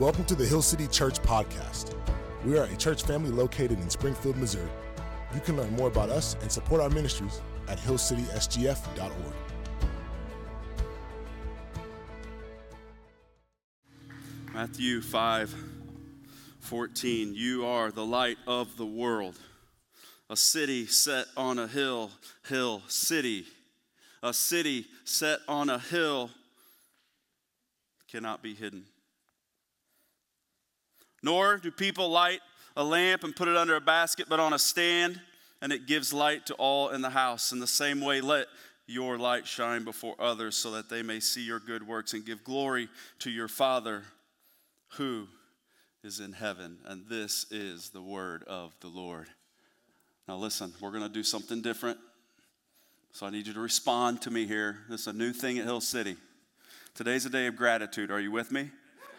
Welcome to the Hill City Church Podcast. We are a church family located in Springfield, Missouri. You can learn more about us and support our ministries at hillcitysgf.org. Matthew 5 14. You are the light of the world. A city set on a hill, hill, city. A city set on a hill cannot be hidden. Nor do people light a lamp and put it under a basket, but on a stand, and it gives light to all in the house. In the same way, let your light shine before others so that they may see your good works and give glory to your Father who is in heaven. And this is the word of the Lord. Now, listen, we're going to do something different. So I need you to respond to me here. This is a new thing at Hill City. Today's a day of gratitude. Are you with me?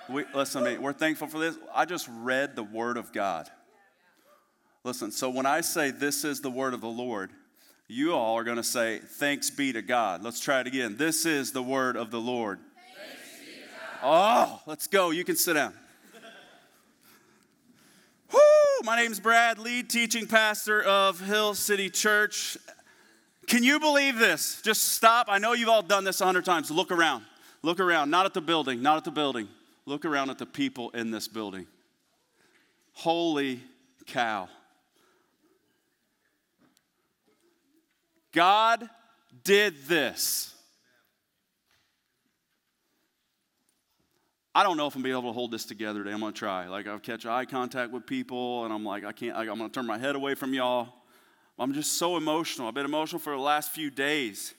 We, listen to me, we're thankful for this. I just read the Word of God. Listen, so when I say this is the Word of the Lord, you all are going to say, Thanks be to God. Let's try it again. This is the Word of the Lord. Oh, let's go. You can sit down. Woo! My name's Brad, lead teaching pastor of Hill City Church. Can you believe this? Just stop. I know you've all done this a hundred times. Look around. Look around. Not at the building, not at the building. Look around at the people in this building. Holy cow. God did this. I don't know if I'm gonna be able to hold this together today. I'm gonna try. Like I'll catch eye contact with people, and I'm like, I can't. I'm gonna turn my head away from y'all. I'm just so emotional. I've been emotional for the last few days.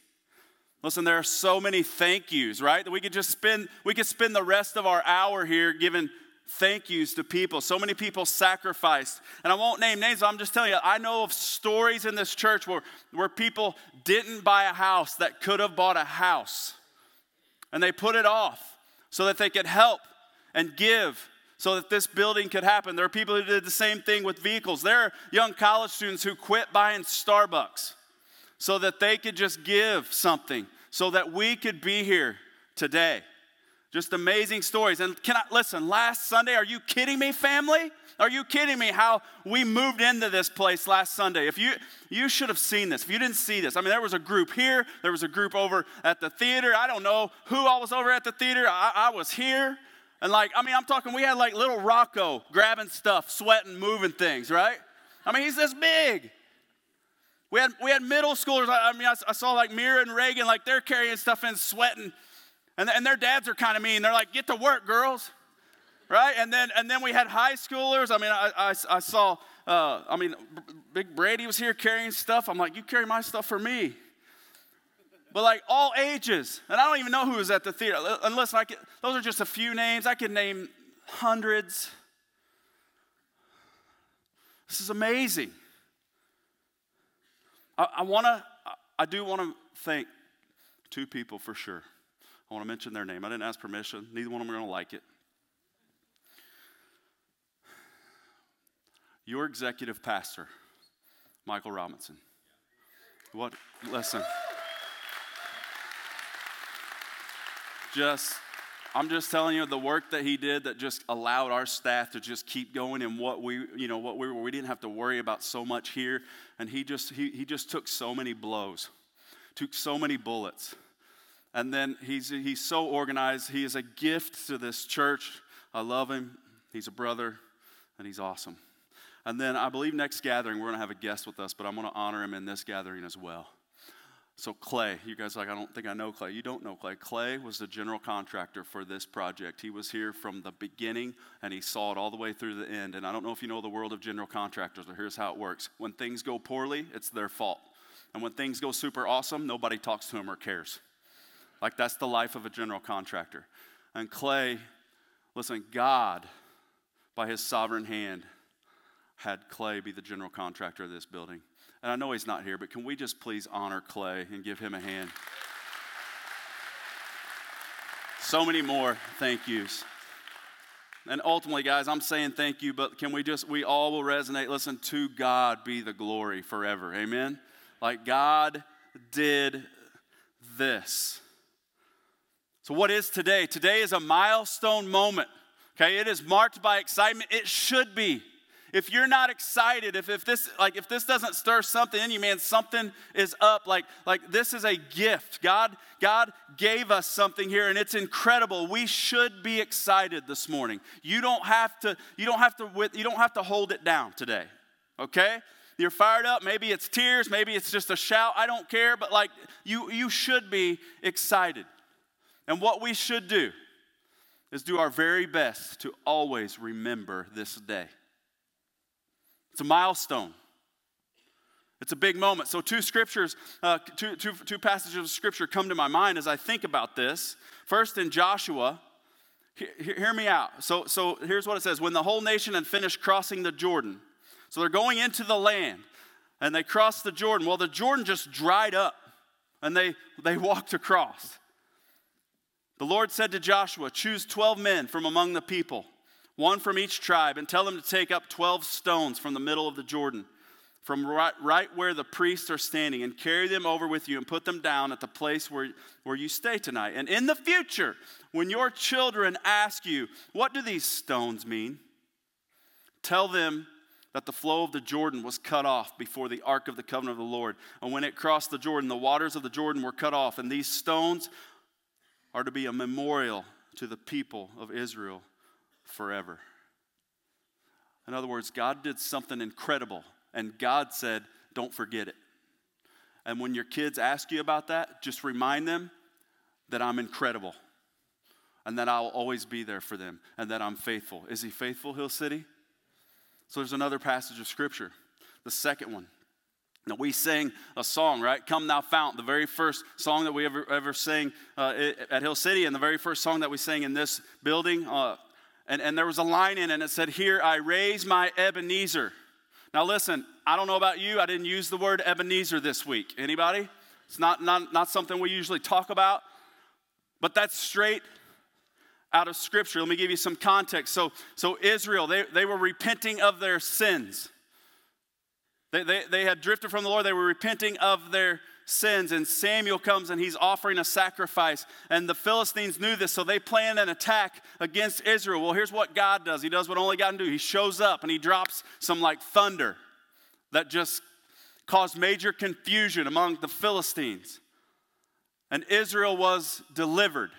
Listen, there are so many thank yous, right? That we could just spend, we could spend the rest of our hour here giving thank yous to people. So many people sacrificed. And I won't name names, I'm just telling you, I know of stories in this church where, where people didn't buy a house that could have bought a house. And they put it off so that they could help and give so that this building could happen. There are people who did the same thing with vehicles. There are young college students who quit buying Starbucks so that they could just give something so that we could be here today. Just amazing stories. And can I listen, last Sunday, are you kidding me, family? Are you kidding me how we moved into this place last Sunday? If you you should have seen this. If you didn't see this, I mean there was a group here, there was a group over at the theater. I don't know who all was over at the theater. I, I was here. And like, I mean, I'm talking, we had like little Rocco grabbing stuff, sweating, moving things, right? I mean, he's this big. We had, we had middle schoolers. I, I mean, I, I, saw like Mira and Reagan, like they're carrying stuff and sweating. And, and their dads are kind of mean. They're like, get to work, girls. Right? And then, and then we had high schoolers. I mean, I, I, I saw, uh, I mean, Big Brady was here carrying stuff. I'm like, you carry my stuff for me. But like all ages. And I don't even know who was at the theater. Unless I could, those are just a few names. I could name hundreds. This is amazing. I, I want to, I do want to thank two people for sure. I want to mention their name. I didn't ask permission. Neither one of them are going to like it. Your executive pastor, Michael Robinson. What? Listen. Just I'm just telling you the work that he did that just allowed our staff to just keep going and what we, you know, what we were, we didn't have to worry about so much here. And he just, he, he just took so many blows, took so many bullets. And then he's, he's so organized. He is a gift to this church. I love him. He's a brother and he's awesome. And then I believe next gathering, we're going to have a guest with us, but I'm going to honor him in this gathering as well. So, Clay, you guys like, I don't think I know Clay. You don't know Clay. Clay was the general contractor for this project. He was here from the beginning and he saw it all the way through the end. And I don't know if you know the world of general contractors, but here's how it works when things go poorly, it's their fault. And when things go super awesome, nobody talks to him or cares. Like, that's the life of a general contractor. And Clay, listen, God, by his sovereign hand, had Clay be the general contractor of this building. And I know he's not here, but can we just please honor Clay and give him a hand? So many more thank yous. And ultimately, guys, I'm saying thank you, but can we just, we all will resonate. Listen, to God be the glory forever. Amen? Like God did this. So, what is today? Today is a milestone moment Okay, it is marked by excitement. It should be. If you're not excited, if, if this like if this doesn't stir something in you, man, something is up. Like, like this is a gift. God, God gave us something here, and it's incredible. We should be excited this morning. You don't have to, you don't have to you don't have to hold it down today. Okay? You're fired up. Maybe it's tears, maybe it's just a shout. I don't care, but like you, you should be excited. And what we should do is do our very best to always remember this day. It's a milestone. It's a big moment. So, two scriptures, uh, two, two, two passages of scripture come to my mind as I think about this. First, in Joshua, he, hear me out. So, so, here's what it says When the whole nation had finished crossing the Jordan, so they're going into the land and they crossed the Jordan. Well, the Jordan just dried up and they, they walked across. The Lord said to Joshua, Choose 12 men from among the people, one from each tribe, and tell them to take up 12 stones from the middle of the Jordan, from right, right where the priests are standing, and carry them over with you and put them down at the place where, where you stay tonight. And in the future, when your children ask you, What do these stones mean? Tell them that the flow of the Jordan was cut off before the ark of the covenant of the Lord. And when it crossed the Jordan, the waters of the Jordan were cut off. And these stones are to be a memorial to the people of Israel forever. In other words, God did something incredible, and God said, Don't forget it. And when your kids ask you about that, just remind them that I'm incredible and that I'll always be there for them and that I'm faithful. Is He faithful, Hill City? So there's another passage of scripture, the second one. Now, we sang a song, right? Come Thou Fount, the very first song that we ever, ever sang uh, at Hill City, and the very first song that we sang in this building. Uh, and, and there was a line in it, and it said, Here I raise my Ebenezer. Now, listen, I don't know about you, I didn't use the word Ebenezer this week. Anybody? It's not, not, not something we usually talk about, but that's straight out of Scripture. Let me give you some context. So, so Israel, they, they were repenting of their sins. They, they, they had drifted from the Lord, they were repenting of their sins. And Samuel comes and he's offering a sacrifice. And the Philistines knew this, so they planned an attack against Israel. Well, here's what God does He does what only God can do. He shows up and he drops some like thunder that just caused major confusion among the Philistines. And Israel was delivered.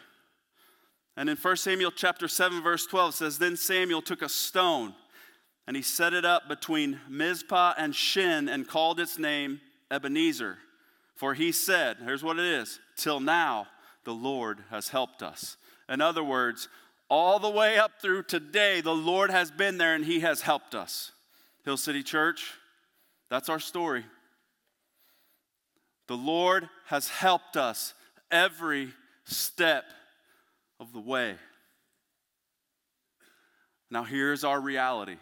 And in 1 Samuel chapter 7 verse 12 says then Samuel took a stone and he set it up between Mizpah and Shen and called its name Ebenezer. For he said, here's what it is, till now the Lord has helped us. In other words, all the way up through today, the Lord has been there and he has helped us. Hill City Church, that's our story. The Lord has helped us every step of the way. Now, here's our reality.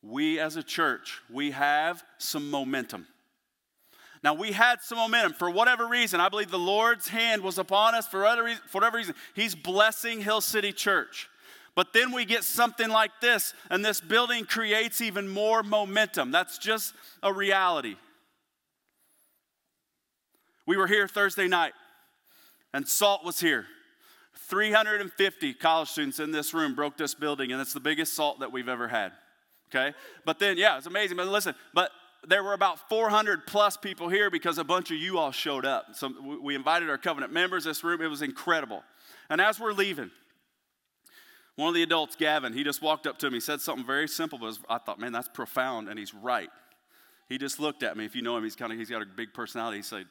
We as a church, we have some momentum. Now, we had some momentum for whatever reason. I believe the Lord's hand was upon us for, reason, for whatever reason. He's blessing Hill City Church. But then we get something like this, and this building creates even more momentum. That's just a reality. We were here Thursday night and Salt was here. 350 college students in this room broke this building, and it's the biggest salt that we've ever had. Okay? But then, yeah, it's amazing. But listen, but there were about 400 plus people here because a bunch of you all showed up. So we invited our covenant members this room. It was incredible. And as we're leaving, one of the adults, Gavin, he just walked up to me, said something very simple, but I thought, man, that's profound, and he's right. He just looked at me. If you know him, he's kind of he's got a big personality. He said,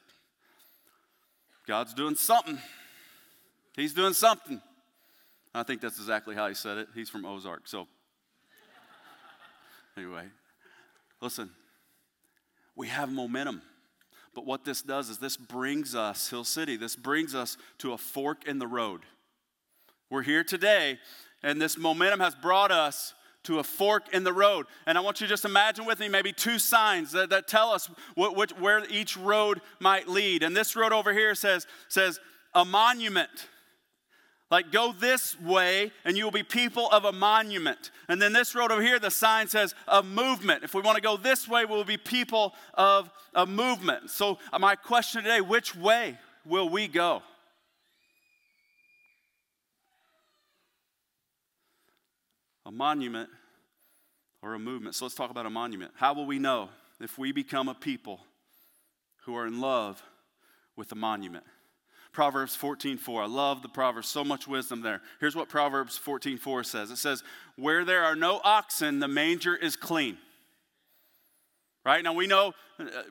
God's doing something. He's doing something. I think that's exactly how he said it. He's from Ozark. So, anyway, listen, we have momentum. But what this does is this brings us, Hill City, this brings us to a fork in the road. We're here today, and this momentum has brought us to a fork in the road. And I want you to just imagine with me maybe two signs that, that tell us what, which, where each road might lead. And this road over here says, says a monument. Like, go this way and you will be people of a monument. And then this road over here, the sign says a movement. If we want to go this way, we'll be people of a movement. So, uh, my question today which way will we go? A monument or a movement. So let's talk about a monument. How will we know if we become a people who are in love with a monument? Proverbs 14:4. I love the Proverbs, so much wisdom there. Here's what Proverbs 14:4 says. It says, "Where there are no oxen, the manger is clean." Right? Now we know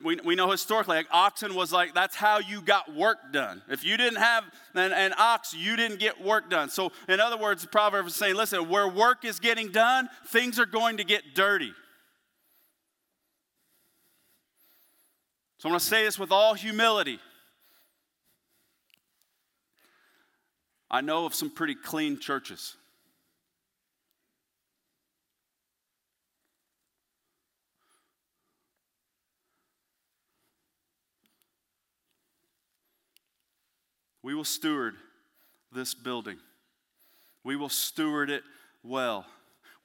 we, we know historically like oxen was like that's how you got work done. If you didn't have an, an ox, you didn't get work done. So in other words, the proverb is saying, listen, where work is getting done, things are going to get dirty. So I'm going to say this with all humility. I know of some pretty clean churches. We will steward this building. We will steward it well.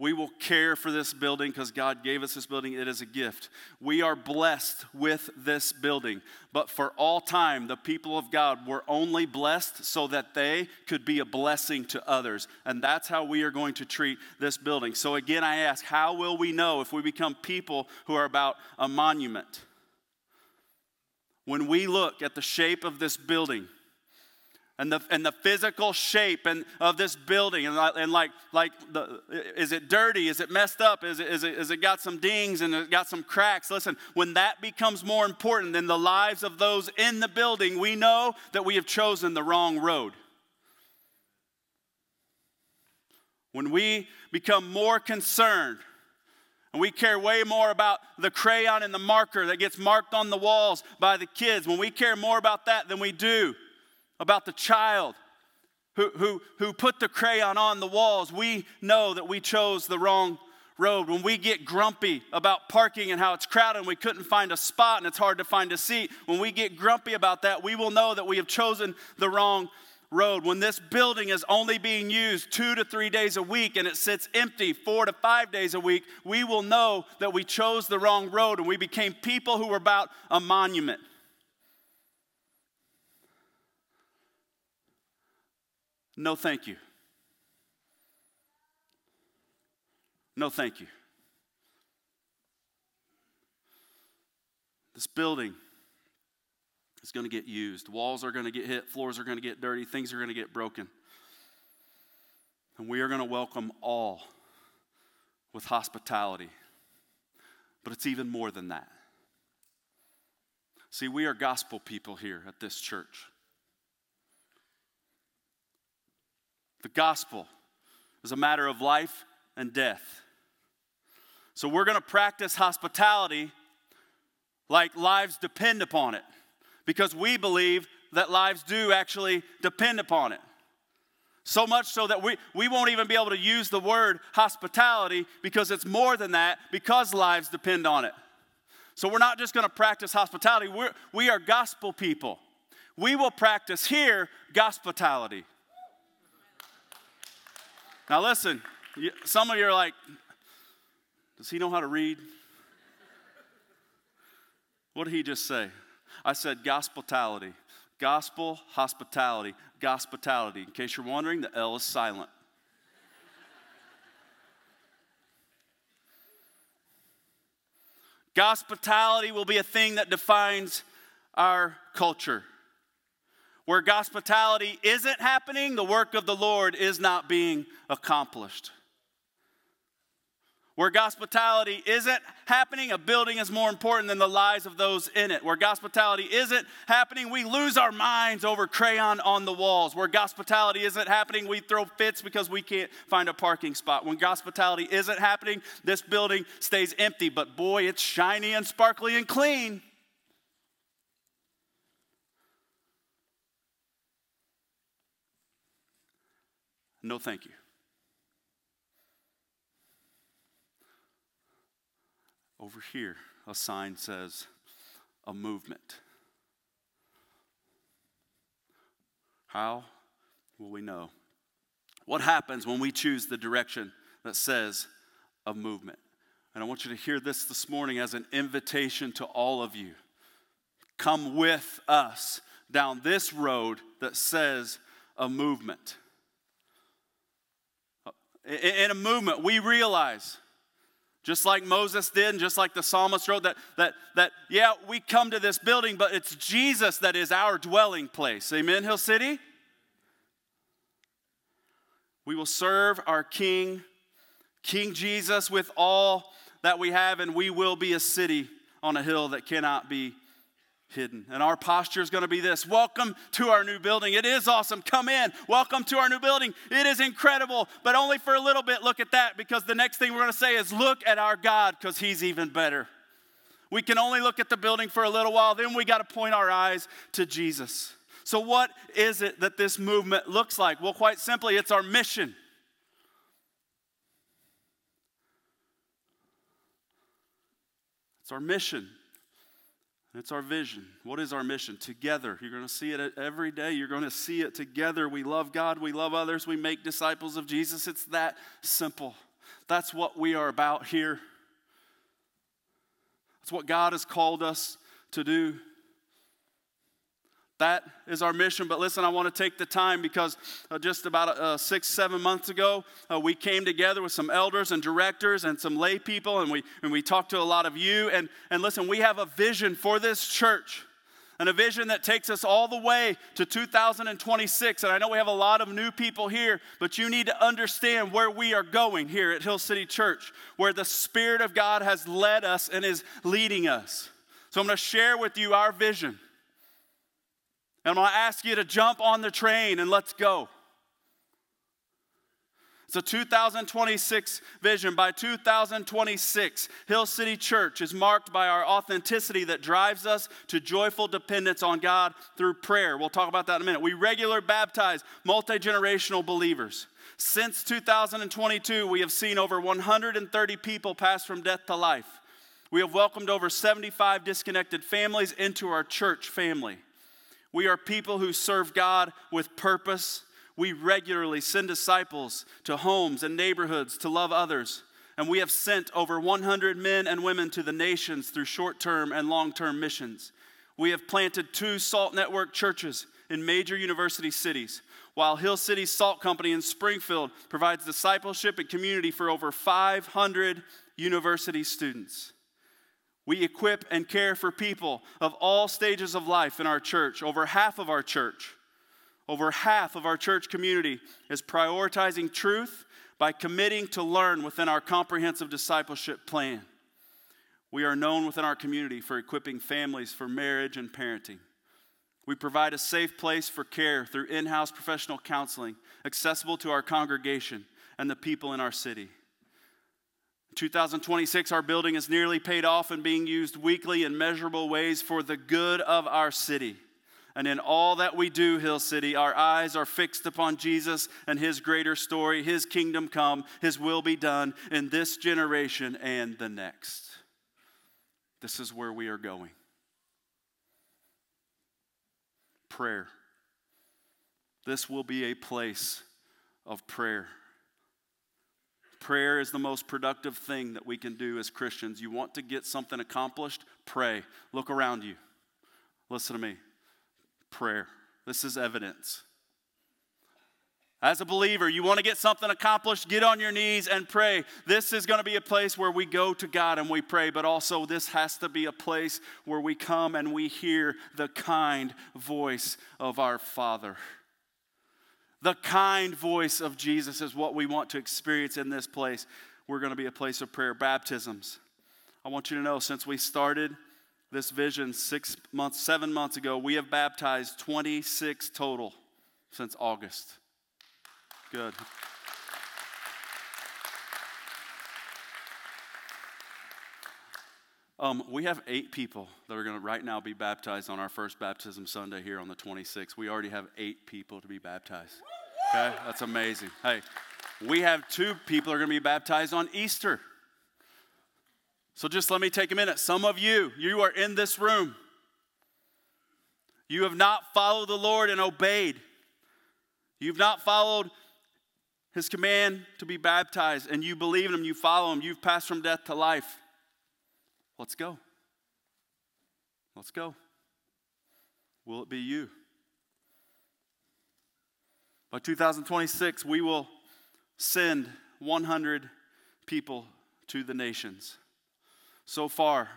We will care for this building because God gave us this building. It is a gift. We are blessed with this building. But for all time, the people of God were only blessed so that they could be a blessing to others. And that's how we are going to treat this building. So, again, I ask, how will we know if we become people who are about a monument? When we look at the shape of this building, and the, and the physical shape and, of this building. And, and like, like the, is it dirty? Is it messed up? Is it, is, it, is it got some dings and it got some cracks? Listen when that becomes more important than the lives of those in the building we know that we have chosen the wrong road. When we become more concerned and we care way more about the crayon and the marker that gets marked on the walls by the kids when we care more about that than we do about the child who, who, who put the crayon on the walls, we know that we chose the wrong road. When we get grumpy about parking and how it's crowded and we couldn't find a spot and it's hard to find a seat, when we get grumpy about that, we will know that we have chosen the wrong road. When this building is only being used two to three days a week and it sits empty four to five days a week, we will know that we chose the wrong road and we became people who were about a monument. No, thank you. No, thank you. This building is going to get used. Walls are going to get hit, floors are going to get dirty, things are going to get broken. And we are going to welcome all with hospitality. But it's even more than that. See, we are gospel people here at this church. The gospel is a matter of life and death. So we're going to practice hospitality like lives depend upon it because we believe that lives do actually depend upon it. So much so that we, we won't even be able to use the word hospitality because it's more than that because lives depend on it. So we're not just going to practice hospitality, we're, we are gospel people. We will practice here hospitality. Now, listen, some of you are like, does he know how to read? What did he just say? I said hospitality. Gospel, hospitality, hospitality. In case you're wondering, the L is silent. Hospitality will be a thing that defines our culture. Where hospitality isn't happening, the work of the Lord is not being accomplished. Where hospitality isn't happening, a building is more important than the lives of those in it. Where hospitality isn't happening, we lose our minds over crayon on the walls. Where hospitality isn't happening, we throw fits because we can't find a parking spot. When hospitality isn't happening, this building stays empty, but boy, it's shiny and sparkly and clean. No, thank you. Over here, a sign says, a movement. How will we know? What happens when we choose the direction that says a movement? And I want you to hear this this morning as an invitation to all of you. Come with us down this road that says a movement. In a movement, we realize, just like Moses did, and just like the psalmist wrote, that, that, that yeah, we come to this building, but it's Jesus that is our dwelling place. Amen, Hill City? We will serve our King, King Jesus, with all that we have, and we will be a city on a hill that cannot be hidden. And our posture is going to be this Welcome to our new building. It is awesome. Come in. Welcome to our new building. It is incredible, but only for a little bit. Look at that because the next thing we're going to say is look at our God because he's even better. We can only look at the building for a little while, then we got to point our eyes to Jesus. So, what is it that this movement looks like? Well, quite simply, it's our mission. It's our mission. It's our vision. What is our mission? Together. You're going to see it every day. You're going to see it together. We love God. We love others. We make disciples of Jesus. It's that simple. That's what we are about here. That's what God has called us to do. That is our mission. But listen, I want to take the time because uh, just about uh, six, seven months ago, uh, we came together with some elders and directors and some lay people, and we, and we talked to a lot of you. And, and listen, we have a vision for this church and a vision that takes us all the way to 2026. And I know we have a lot of new people here, but you need to understand where we are going here at Hill City Church, where the Spirit of God has led us and is leading us. So I'm going to share with you our vision. And I'm going to ask you to jump on the train and let's go. It's a 2026 vision. By 2026, Hill City Church is marked by our authenticity that drives us to joyful dependence on God through prayer. We'll talk about that in a minute. We regularly baptize multi generational believers. Since 2022, we have seen over 130 people pass from death to life. We have welcomed over 75 disconnected families into our church family. We are people who serve God with purpose. We regularly send disciples to homes and neighborhoods to love others. And we have sent over 100 men and women to the nations through short term and long term missions. We have planted two Salt Network churches in major university cities, while Hill City Salt Company in Springfield provides discipleship and community for over 500 university students. We equip and care for people of all stages of life in our church. Over half of our church, over half of our church community is prioritizing truth by committing to learn within our comprehensive discipleship plan. We are known within our community for equipping families for marriage and parenting. We provide a safe place for care through in house professional counseling, accessible to our congregation and the people in our city. 2026, our building is nearly paid off and being used weekly in measurable ways for the good of our city. And in all that we do, Hill City, our eyes are fixed upon Jesus and his greater story, his kingdom come, his will be done in this generation and the next. This is where we are going. Prayer. This will be a place of prayer. Prayer is the most productive thing that we can do as Christians. You want to get something accomplished? Pray. Look around you. Listen to me. Prayer. This is evidence. As a believer, you want to get something accomplished, get on your knees and pray. This is going to be a place where we go to God and we pray, but also this has to be a place where we come and we hear the kind voice of our Father. The kind voice of Jesus is what we want to experience in this place. We're going to be a place of prayer. Baptisms. I want you to know since we started this vision six months, seven months ago, we have baptized 26 total since August. Good. Um, we have eight people that are going to right now be baptized on our first baptism Sunday here on the 26th. We already have eight people to be baptized. Okay, that's amazing. Hey, we have two people are going to be baptized on Easter. So just let me take a minute. Some of you, you are in this room. You have not followed the Lord and obeyed. You've not followed his command to be baptized, and you believe in him, you follow him, you've passed from death to life. Let's go. Let's go. Will it be you? By 2026, we will send 100 people to the nations. So far,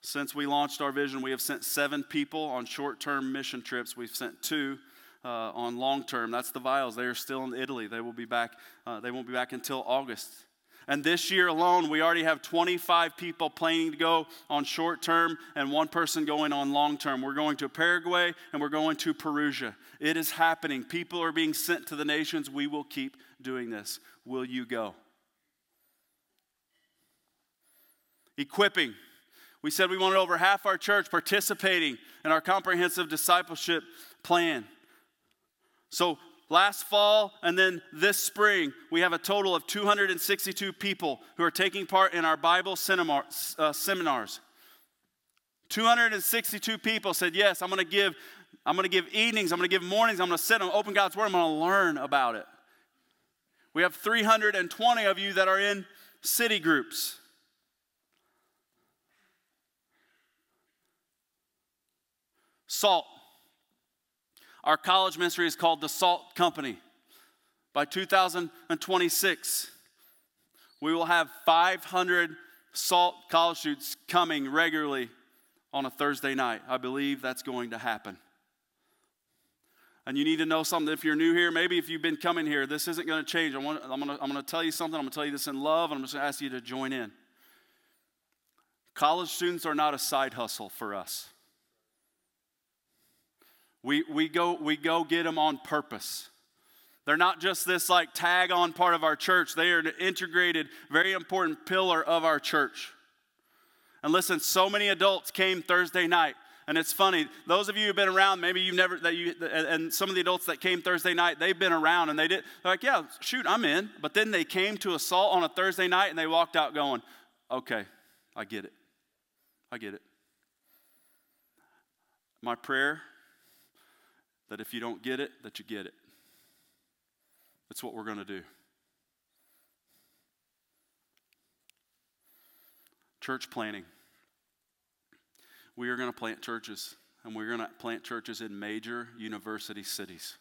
since we launched our vision, we have sent seven people on short term mission trips. We've sent two uh, on long term. That's the Vials. They are still in Italy. They will be back. Uh, they won't be back until August. And this year alone, we already have 25 people planning to go on short term and one person going on long term. We're going to Paraguay and we're going to Perugia. It is happening. People are being sent to the nations. We will keep doing this. Will you go? Equipping. We said we wanted over half our church participating in our comprehensive discipleship plan. So Last fall and then this spring, we have a total of 262 people who are taking part in our Bible uh, seminars. 262 people said, Yes, I'm going to give. I'm going to give evenings, I'm going to give mornings, I'm going to sit and open God's Word, I'm going to learn about it. We have 320 of you that are in city groups. Salt. Our college ministry is called the Salt Company. By 2026, we will have 500 SALT college students coming regularly on a Thursday night. I believe that's going to happen. And you need to know something. If you're new here, maybe if you've been coming here, this isn't going to change. I want, I'm going to tell you something. I'm going to tell you this in love, and I'm just going to ask you to join in. College students are not a side hustle for us. We, we, go, we go get them on purpose. They're not just this like tag on part of our church, they are an integrated, very important pillar of our church. And listen, so many adults came Thursday night. And it's funny, those of you who've been around, maybe you've never, that you, and some of the adults that came Thursday night, they've been around and they did, they're like, yeah, shoot, I'm in. But then they came to assault on a Thursday night and they walked out going, okay, I get it. I get it. My prayer that if you don't get it, that you get it. That's what we're going to do. Church planting. We are going to plant churches, and we're going to plant churches in major university cities.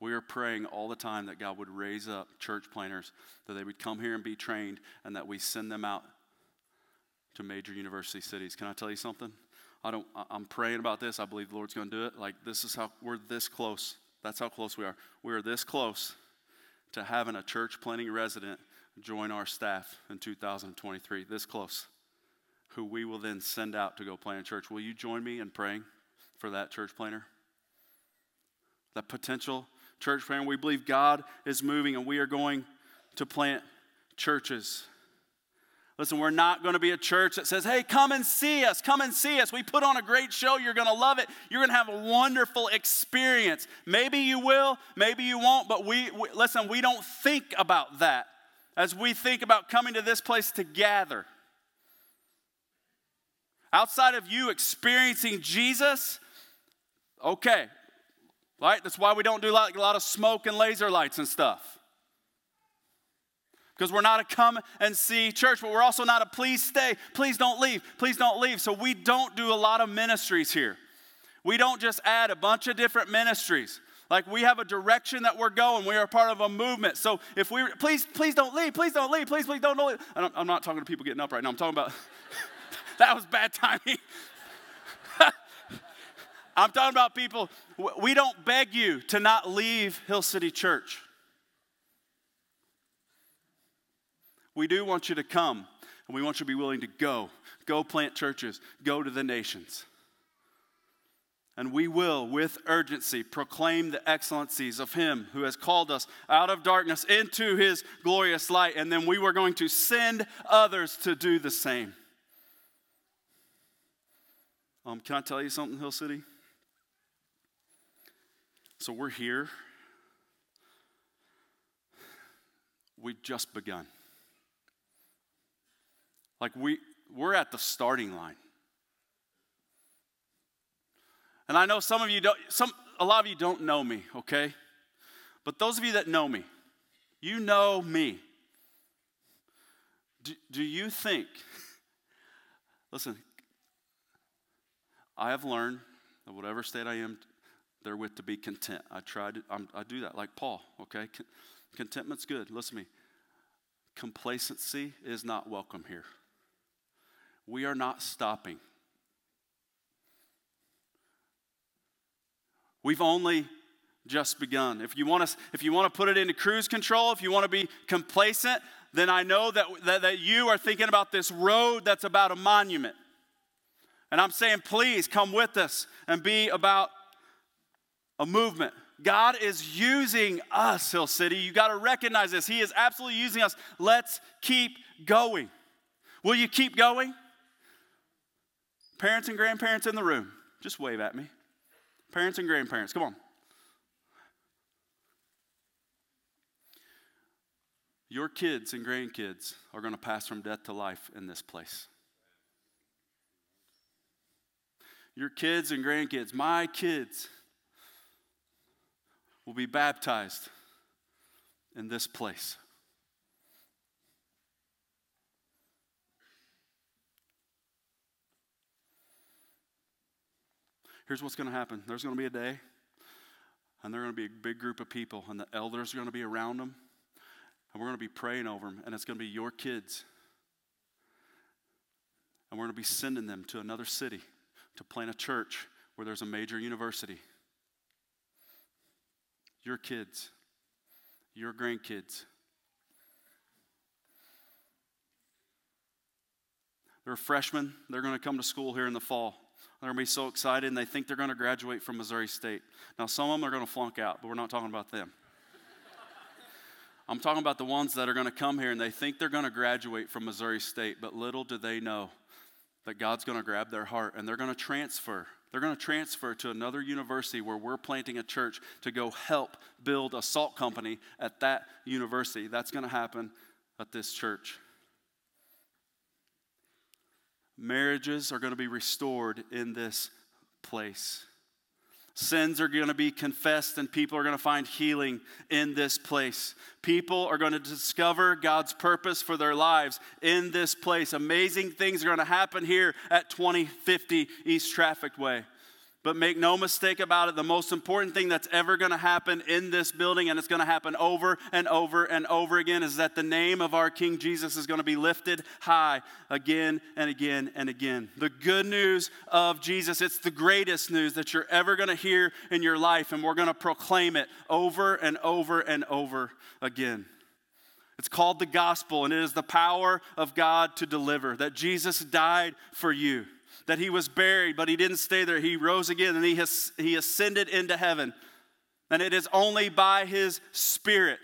We are praying all the time that God would raise up church planters, that they would come here and be trained, and that we send them out to major university cities. Can I tell you something? I don't, I'm praying about this. I believe the Lord's going to do it. Like, this is how we're this close. That's how close we are. We are this close to having a church planting resident join our staff in 2023. This close. Who we will then send out to go plant a church. Will you join me in praying for that church planter? That potential church planter. We believe God is moving and we are going to plant churches. Listen, we're not going to be a church that says, hey, come and see us, come and see us. We put on a great show. You're going to love it. You're going to have a wonderful experience. Maybe you will, maybe you won't, but we, we, listen, we don't think about that as we think about coming to this place to gather. Outside of you experiencing Jesus, okay, right? That's why we don't do like a lot of smoke and laser lights and stuff because we're not a come and see church, but we're also not a please stay, please don't leave, please don't leave. So we don't do a lot of ministries here. We don't just add a bunch of different ministries. Like we have a direction that we're going. We are part of a movement. So if we please, please don't leave, please don't leave, please, please don't leave. I'm not talking to people getting up right now. I'm talking about that was bad timing. I'm talking about people. We don't beg you to not leave Hill City Church. We do want you to come, and we want you to be willing to go. Go plant churches, go to the nations. And we will, with urgency, proclaim the excellencies of Him who has called us out of darkness into His glorious light. And then we were going to send others to do the same. Um, can I tell you something, Hill City? So we're here. We've just begun. Like we, we're at the starting line. And I know some of you don't, some, a lot of you don't know me, okay? But those of you that know me, you know me. Do, do you think, listen, I have learned that whatever state I am therewith to be content. I try to, I'm, i do that like Paul, okay? Contentment's good. Listen to me. Complacency is not welcome here. We are not stopping. We've only just begun. If you want to, if you want to put it into cruise control, if you want to be complacent, then I know that, that, that you are thinking about this road that's about a monument. And I'm saying, please come with us and be about a movement. God is using us, Hill City. You got to recognize this. He is absolutely using us. Let's keep going. Will you keep going? Parents and grandparents in the room, just wave at me. Parents and grandparents, come on. Your kids and grandkids are going to pass from death to life in this place. Your kids and grandkids, my kids, will be baptized in this place. Here's what's going to happen there's going to be a day, and there's going to be a big group of people, and the elders are going to be around them, and we're going to be praying over them, and it's going to be your kids. And we're going to be sending them to another city to plant a church where there's a major university your kids, your grandkids. They're freshmen. They're going to come to school here in the fall. They're going to be so excited and they think they're going to graduate from Missouri State. Now, some of them are going to flunk out, but we're not talking about them. I'm talking about the ones that are going to come here and they think they're going to graduate from Missouri State, but little do they know that God's going to grab their heart and they're going to transfer they're going to transfer to another university where we're planting a church to go help build a salt company at that university. That's going to happen at this church. Marriages are going to be restored in this place. Sins are going to be confessed, and people are going to find healing in this place. People are going to discover God's purpose for their lives in this place. Amazing things are going to happen here at 2050 East Trafficway. But make no mistake about it, the most important thing that's ever going to happen in this building, and it's going to happen over and over and over again, is that the name of our King Jesus is going to be lifted high again and again and again. The good news of Jesus, it's the greatest news that you're ever going to hear in your life, and we're going to proclaim it over and over and over again. It's called the gospel, and it is the power of God to deliver, that Jesus died for you that he was buried, but he didn't stay there. He rose again and he, has, he ascended into heaven. And it is only by his spirit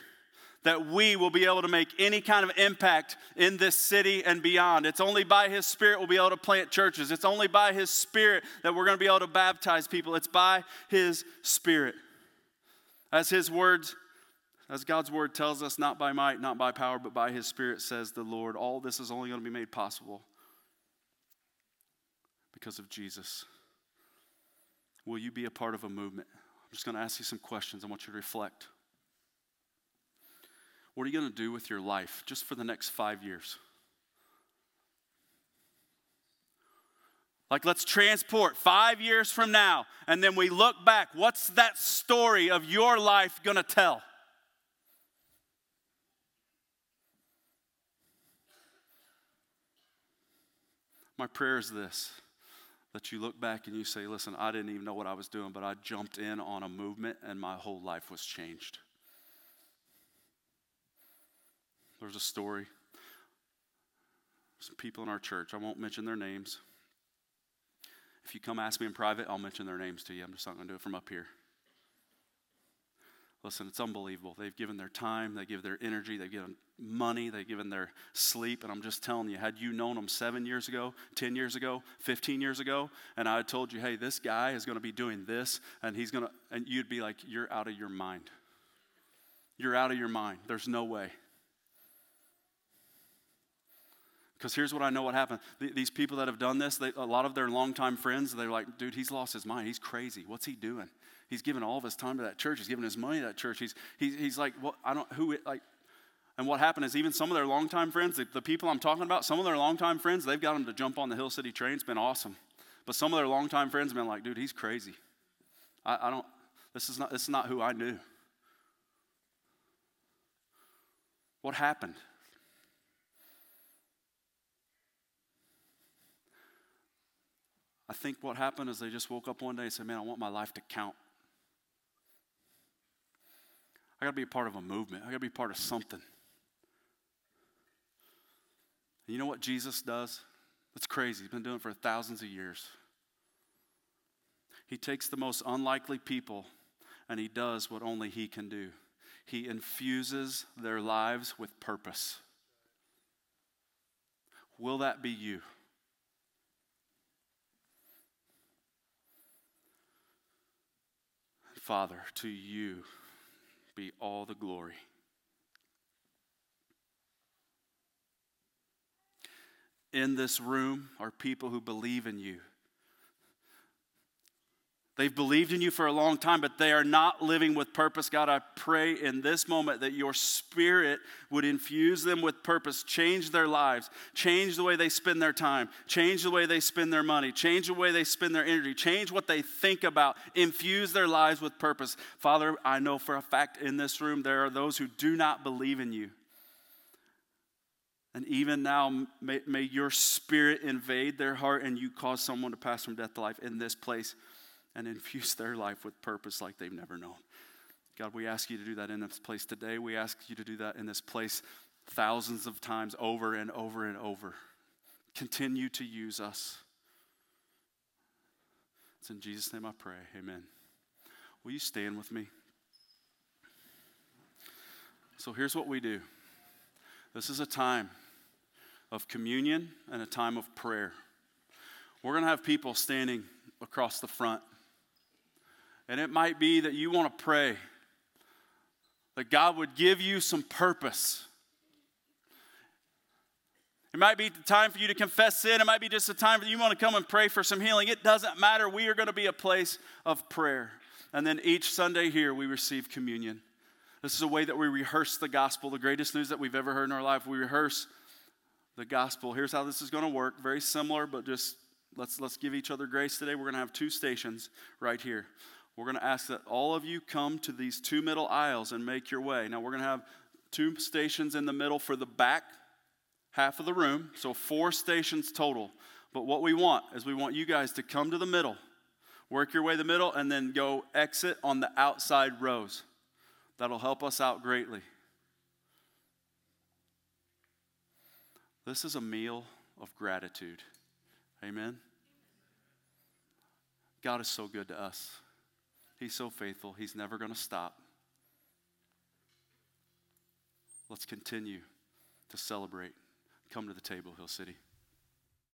that we will be able to make any kind of impact in this city and beyond. It's only by His Spirit we'll be able to plant churches. It's only by His Spirit that we're going to be able to baptize people. It's by His Spirit. As His words, as God's word tells us, not by might, not by power, but by His Spirit, says the Lord, all this is only going to be made possible because of Jesus? Will you be a part of a movement? I'm just going to ask you some questions. I want you to reflect. What are you going to do with your life just for the next five years? Like, let's transport five years from now, and then we look back. What's that story of your life going to tell? My prayer is this that you look back and you say, listen, I didn't even know what I was doing, but I jumped in on a movement and my whole life was changed. There's a story. Some people in our church, I won't mention their names. If you come ask me in private, I'll mention their names to you. I'm just not going to do it from up here. Listen, it's unbelievable. They've given their time, they give their energy, they've given money, they've given their sleep. And I'm just telling you, had you known them seven years ago, 10 years ago, 15 years ago, and I had told you, hey, this guy is going to be doing this, and he's going to, and you'd be like, you're out of your mind. You're out of your mind. There's no way. Because here's what I know what happened. These people that have done this, they, a lot of their longtime friends, they're like, dude, he's lost his mind. He's crazy. What's he doing? He's given all of his time to that church. He's given his money to that church. He's, he's, he's like, well, I don't, who, like, and what happened is, even some of their longtime friends, the, the people I'm talking about, some of their longtime friends, they've got them to jump on the Hill City train. It's been awesome. But some of their longtime friends have been like, dude, he's crazy. I, I don't, this is, not, this is not who I knew. What happened? I think what happened is they just woke up one day and said, Man, I want my life to count. I got to be a part of a movement. I got to be part of something. And you know what Jesus does? That's crazy. He's been doing it for thousands of years. He takes the most unlikely people and he does what only he can do. He infuses their lives with purpose. Will that be you? Father, to you be all the glory. In this room are people who believe in you. They've believed in you for a long time, but they are not living with purpose. God, I pray in this moment that your spirit would infuse them with purpose, change their lives, change the way they spend their time, change the way they spend their money, change the way they spend their energy, change what they think about, infuse their lives with purpose. Father, I know for a fact in this room there are those who do not believe in you. And even now, may, may your spirit invade their heart and you cause someone to pass from death to life in this place and infuse their life with purpose like they've never known. God, we ask you to do that in this place today. We ask you to do that in this place thousands of times over and over and over. Continue to use us. It's in Jesus' name I pray. Amen. Will you stand with me? So here's what we do this is a time of communion and a time of prayer. We're going to have people standing across the front. And it might be that you want to pray that God would give you some purpose. It might be the time for you to confess sin. It might be just a time that you want to come and pray for some healing. It doesn't matter. We are going to be a place of prayer. And then each Sunday here, we receive communion. This is a way that we rehearse the gospel, the greatest news that we've ever heard in our life. We rehearse the gospel. Here's how this is going to work. Very similar, but just let's, let's give each other grace today. We're going to have two stations right here we're going to ask that all of you come to these two middle aisles and make your way. Now, we're going to have two stations in the middle for the back half of the room, so four stations total. But what we want is we want you guys to come to the middle, work your way the middle, and then go exit on the outside rows. That'll help us out greatly. This is a meal of gratitude. Amen. God is so good to us. He's so faithful, He's never going to stop. Let's continue to celebrate. Come to the table, Hill City.